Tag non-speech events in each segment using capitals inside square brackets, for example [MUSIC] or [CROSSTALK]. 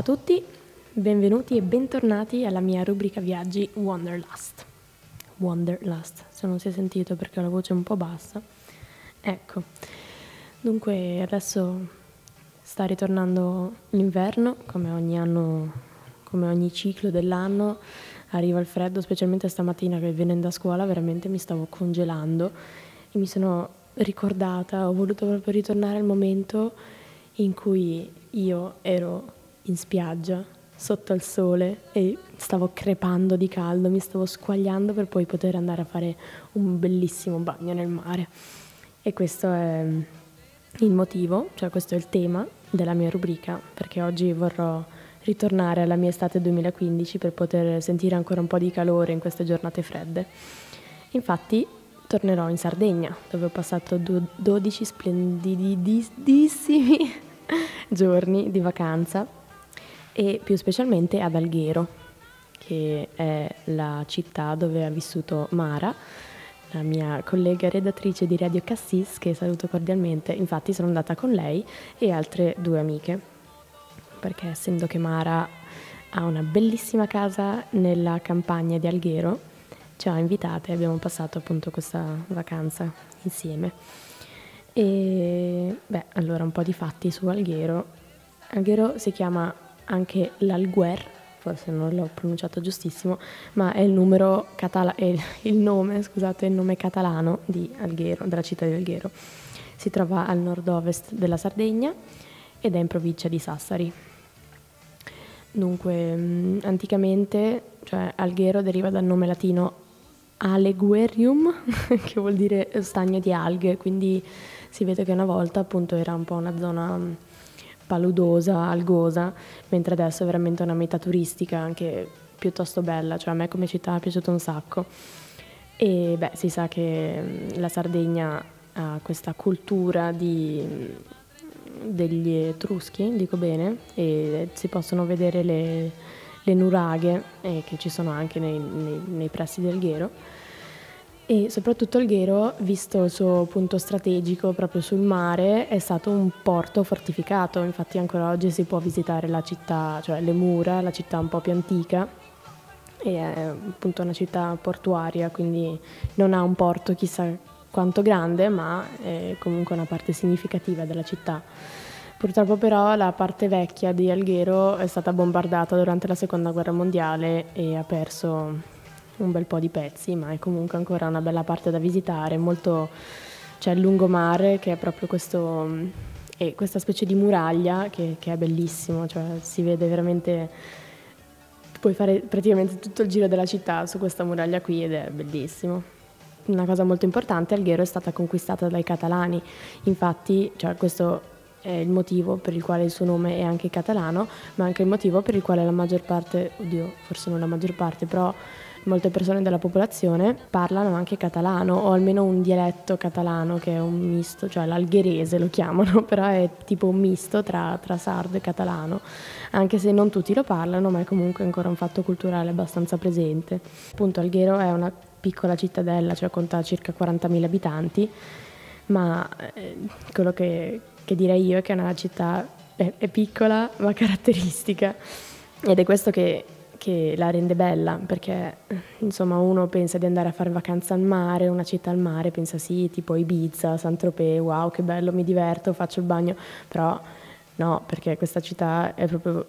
Ciao a tutti, benvenuti e bentornati alla mia rubrica viaggi Wanderlust. Wanderlust, se non si è sentito perché ho la voce un po' bassa. Ecco, dunque adesso sta ritornando l'inverno, come ogni anno, come ogni ciclo dell'anno, arriva il freddo, specialmente stamattina che venendo a scuola veramente mi stavo congelando e mi sono ricordata, ho voluto proprio ritornare al momento in cui io ero in spiaggia sotto il sole e stavo crepando di caldo, mi stavo squagliando per poi poter andare a fare un bellissimo bagno nel mare. E questo è il motivo, cioè questo è il tema della mia rubrica, perché oggi vorrò ritornare alla mia estate 2015 per poter sentire ancora un po' di calore in queste giornate fredde. Infatti tornerò in Sardegna, dove ho passato 12 splendidissimi [LAUGHS] giorni di vacanza e più specialmente ad Alghero, che è la città dove ha vissuto Mara, la mia collega redattrice di Radio Cassis, che saluto cordialmente. Infatti sono andata con lei e altre due amiche, perché essendo che Mara ha una bellissima casa nella campagna di Alghero, ci ha invitate e abbiamo passato appunto questa vacanza insieme. E beh, allora un po' di fatti su Alghero. Alghero si chiama anche l'Alguer, forse non l'ho pronunciato giustissimo, ma è il, catala- è il nome, scusate, il nome catalano Alghero, della città di Alghero. Si trova al nord-ovest della Sardegna ed è in provincia di Sassari. Dunque, mm, anticamente, cioè Alghero deriva dal nome latino Aleguerium, [LAUGHS] che vuol dire stagno di alghe, quindi si vede che una volta appunto era un po' una zona mm, paludosa, algosa, mentre adesso è veramente una meta turistica anche piuttosto bella, cioè a me come città è piaciuto un sacco. E beh, si sa che mm, la Sardegna ha questa cultura di, mm, degli Etruschi, dico bene, e si possono vedere le, le nuraghe eh, che ci sono anche nei, nei, nei pressi del Ghero e soprattutto Alghero, visto il suo punto strategico proprio sul mare, è stato un porto fortificato, infatti ancora oggi si può visitare la città, cioè le mura, la città un po' più antica, e è appunto una città portuaria, quindi non ha un porto chissà quanto grande, ma è comunque una parte significativa della città. Purtroppo però la parte vecchia di Alghero è stata bombardata durante la seconda guerra mondiale e ha perso un bel po' di pezzi, ma è comunque ancora una bella parte da visitare, molto c'è il lungomare che è proprio questo, e questa specie di muraglia che, che, è bellissimo, cioè si vede veramente, puoi fare praticamente tutto il giro della città su questa muraglia qui ed è bellissimo. Una cosa molto importante, Alghero è stata conquistata dai catalani, infatti cioè, questo è il motivo per il quale il suo nome è anche catalano, ma anche il motivo per il quale la maggior parte, oddio, forse non la maggior parte, però molte persone della popolazione parlano anche catalano o almeno un dialetto catalano che è un misto, cioè l'algherese lo chiamano, [LAUGHS] però è tipo un misto tra, tra sardo e catalano, anche se non tutti lo parlano, ma è comunque ancora un fatto culturale abbastanza presente. Appunto Alghero è una piccola cittadella, cioè conta circa 40.000 abitanti, ma eh, quello che, che, direi io è che è una città è, piccola ma [LAUGHS] caratteristica ed è questo che che la rende bella, perché insomma uno pensa di andare a fare vacanza al mare, una città al mare, pensa sì, tipo Ibiza, Saint-Tropez, wow che bello, mi diverto, faccio il bagno, però no, perché questa città è proprio,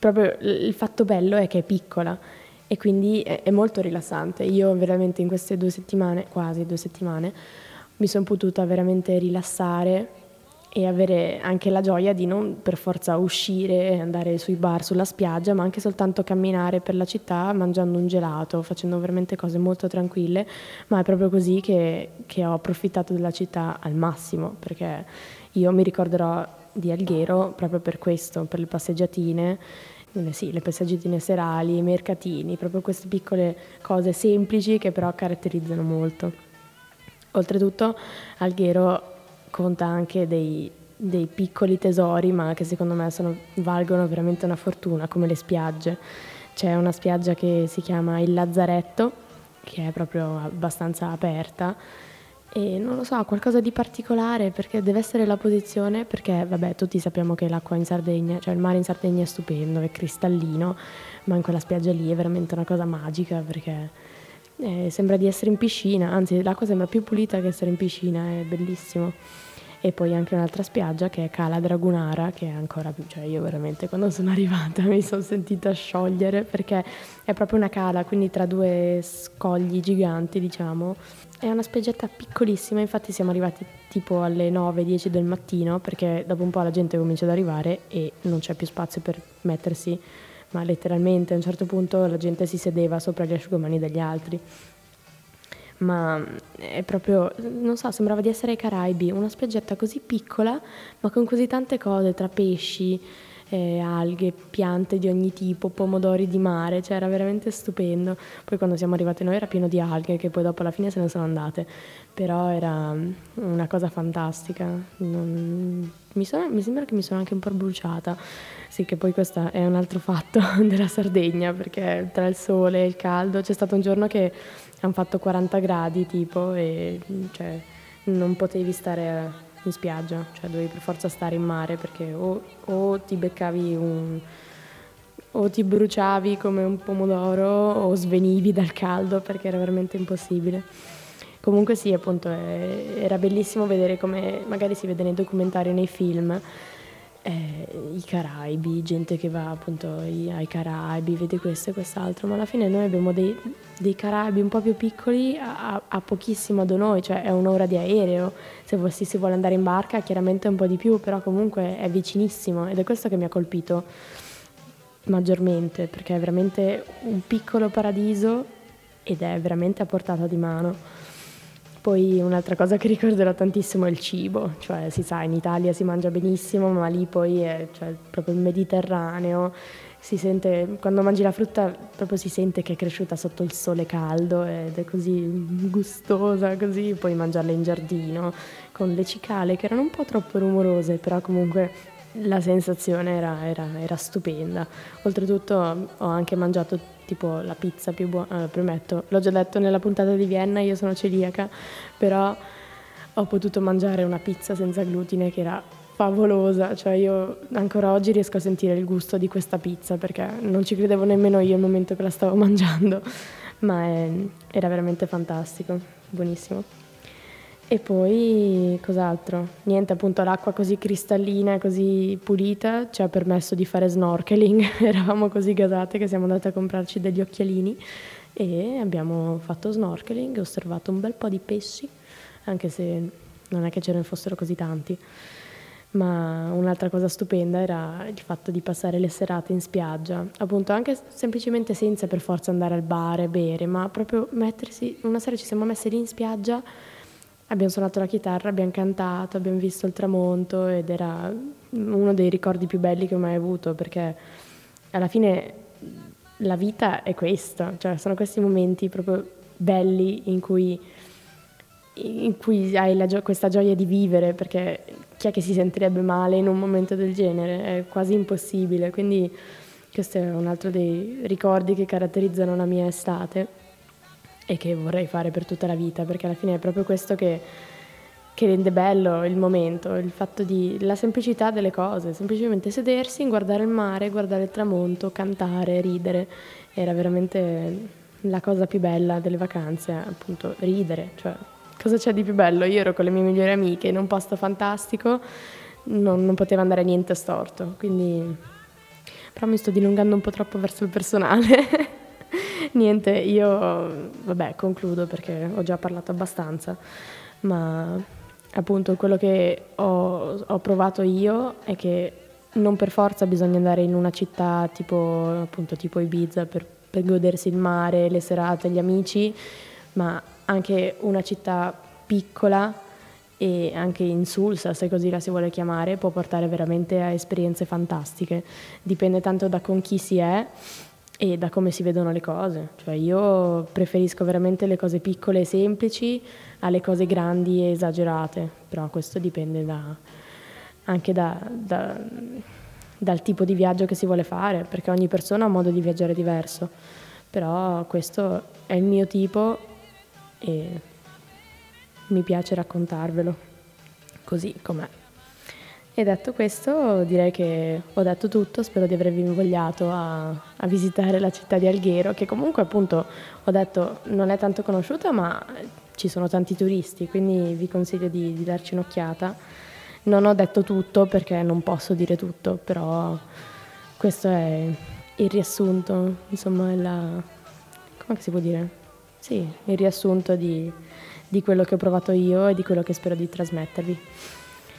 proprio il fatto bello è che è piccola e quindi è, è molto rilassante. Io veramente in queste due settimane, quasi due settimane, mi sono potuta veramente rilassare e avere anche la gioia di non per forza uscire andare sui bar, sulla spiaggia, ma anche soltanto camminare per la città mangiando un gelato, facendo veramente cose molto tranquille, ma è proprio così che, che ho approfittato della città al massimo, perché io mi ricorderò di Alghero proprio per questo, per le passeggiatine, eh sì, le passeggiatine serali, i mercatini, proprio queste piccole cose semplici che però caratterizzano molto. Oltretutto Alghero conta anche dei, dei piccoli tesori, ma che secondo me sono, valgono veramente una fortuna, come le spiagge. C'è una spiaggia che si chiama Il Lazzaretto, che è proprio abbastanza aperta e non lo so, qualcosa di particolare perché deve essere la posizione, perché vabbè tutti sappiamo che l'acqua in Sardegna, cioè il mare in Sardegna è stupendo, è cristallino, ma in quella spiaggia lì è veramente una cosa magica perché eh, sembra di essere in piscina, anzi l'acqua sembra più pulita che essere in piscina, è bellissimo. E poi anche un'altra spiaggia che è Cala Dragunara, che è ancora più, cioè io veramente quando sono [LAUGHS] arrivata mi sono sentita sciogliere perché è proprio una cala, quindi tra due scogli giganti diciamo. È una spiaggetta piccolissima, infatti siamo arrivati tipo alle 9-10 del mattino perché dopo un po' la gente comincia ad arrivare e non c'è più spazio per mettersi ma letteralmente a un certo punto la gente si sedeva sopra gli asciugamani degli altri. Ma è proprio, non so, sembrava di essere ai Caraibi, una spiaggetta così piccola, ma con così tante cose, tra pesci, eh, alghe, piante di ogni tipo, pomodori di mare, cioè era veramente stupendo. Poi quando siamo arrivati noi era pieno di alghe che poi dopo alla fine se ne sono andate, però era una cosa fantastica. Non... Mi, sono, mi sembra che mi sono anche un po' bruciata. Sì, che poi questo è un altro fatto [LAUGHS] della Sardegna, perché tra il sole e il caldo c'è stato un giorno che hanno fatto 40 gradi tipo e cioè, non potevi stare in spiaggia, cioè dovevi per forza stare in mare perché o, o ti beccavi un o ti bruciavi come un pomodoro o svenivi dal caldo perché era veramente impossibile. Comunque sì, appunto, era bellissimo vedere come magari si vede nei documentari nei film eh, i Caraibi, gente che va appunto ai Caraibi, vede questo e quest'altro, ma alla fine noi abbiamo dei, dei Caraibi un po' più piccoli a, a, pochissimo da noi, cioè è un'ora di aereo, se si, si vuole andare in barca chiaramente un po' di più, però comunque è vicinissimo ed è questo che mi ha colpito maggiormente, perché è veramente un piccolo paradiso ed è veramente a portata di mano. Poi un'altra cosa che ricorderò tantissimo è il cibo, cioè si sa in Italia si mangia benissimo, ma lì poi è cioè, proprio il Mediterraneo, si sente, quando mangi la frutta proprio si sente che è cresciuta sotto il sole caldo ed è così gustosa, così puoi mangiarla in giardino con le cicale che erano un po' troppo rumorose, però comunque la sensazione era, era, era stupenda. Oltretutto ho anche mangiato tipo la pizza più buona, eh, premetto, l'ho già detto nella puntata di Vienna, io sono celiaca, però ho potuto mangiare una pizza senza glutine che era favolosa, cioè io ancora oggi riesco a sentire il gusto di questa pizza perché non ci credevo nemmeno io al momento che la stavo [LAUGHS] mangiando, ma è, era veramente fantastico, buonissimo. E poi cos'altro? Niente, appunto l'acqua così cristallina, così pulita ci ha permesso di fare snorkeling. [LAUGHS] Eravamo così gasate che siamo andate a comprarci degli occhialini e abbiamo fatto snorkeling, osservato un bel po' di pesci, anche se non è che ce ne fossero così tanti. Ma un'altra cosa stupenda era il fatto di passare le serate in spiaggia, appunto anche semplicemente senza per forza andare al bar e bere, ma proprio mettersi, una sera ci siamo messi lì in spiaggia Abbiamo suonato la chitarra, abbiamo cantato, abbiamo visto il tramonto ed era uno dei ricordi più belli che ho mai avuto perché alla fine la vita è questa, cioè sono questi momenti proprio belli in cui, in cui hai gio- questa gioia di vivere perché chi è che si sentirebbe male in un momento del genere? È quasi impossibile, quindi questo è un altro dei ricordi che caratterizzano la mia estate e che vorrei fare per tutta la vita, perché alla fine è proprio questo che, che rende bello il momento, il fatto di la semplicità delle cose, semplicemente sedersi, guardare il mare, guardare il tramonto, cantare, ridere, era veramente la cosa più bella delle vacanze, appunto ridere, cioè cosa c'è di più bello? Io ero con le mie migliori amiche in un posto fantastico, non, non poteva andare niente storto, quindi però mi sto dilungando un po' troppo verso il personale. [LAUGHS] Niente, io vabbè, concludo perché ho già parlato abbastanza, ma appunto quello che ho, ho provato io è che non per forza bisogna andare in una città tipo, appunto, tipo Ibiza per, per godersi il mare, le serate, gli amici, ma anche una città piccola e anche insulsa, se così la si vuole chiamare, può portare veramente a esperienze fantastiche. Dipende tanto da con chi si è e da come si vedono le cose. Cioè io preferisco veramente le cose piccole e semplici alle cose grandi e esagerate, però questo dipende da, anche da, da, dal tipo di viaggio che si vuole fare, perché ogni persona ha un modo di viaggiare diverso. Però questo è il mio tipo e mi piace raccontarvelo così com'è. E detto questo, direi che ho detto tutto, spero di avervi invogliato a, a, visitare la città di Alghero, che comunque appunto ho detto non è tanto conosciuta, ma ci sono tanti turisti, quindi vi consiglio di, di darci un'occhiata. Non ho detto tutto perché non posso dire tutto, però questo è il riassunto, insomma, la... come si può dire? Sì, il riassunto di, di quello che ho provato io e di quello che spero di trasmettervi.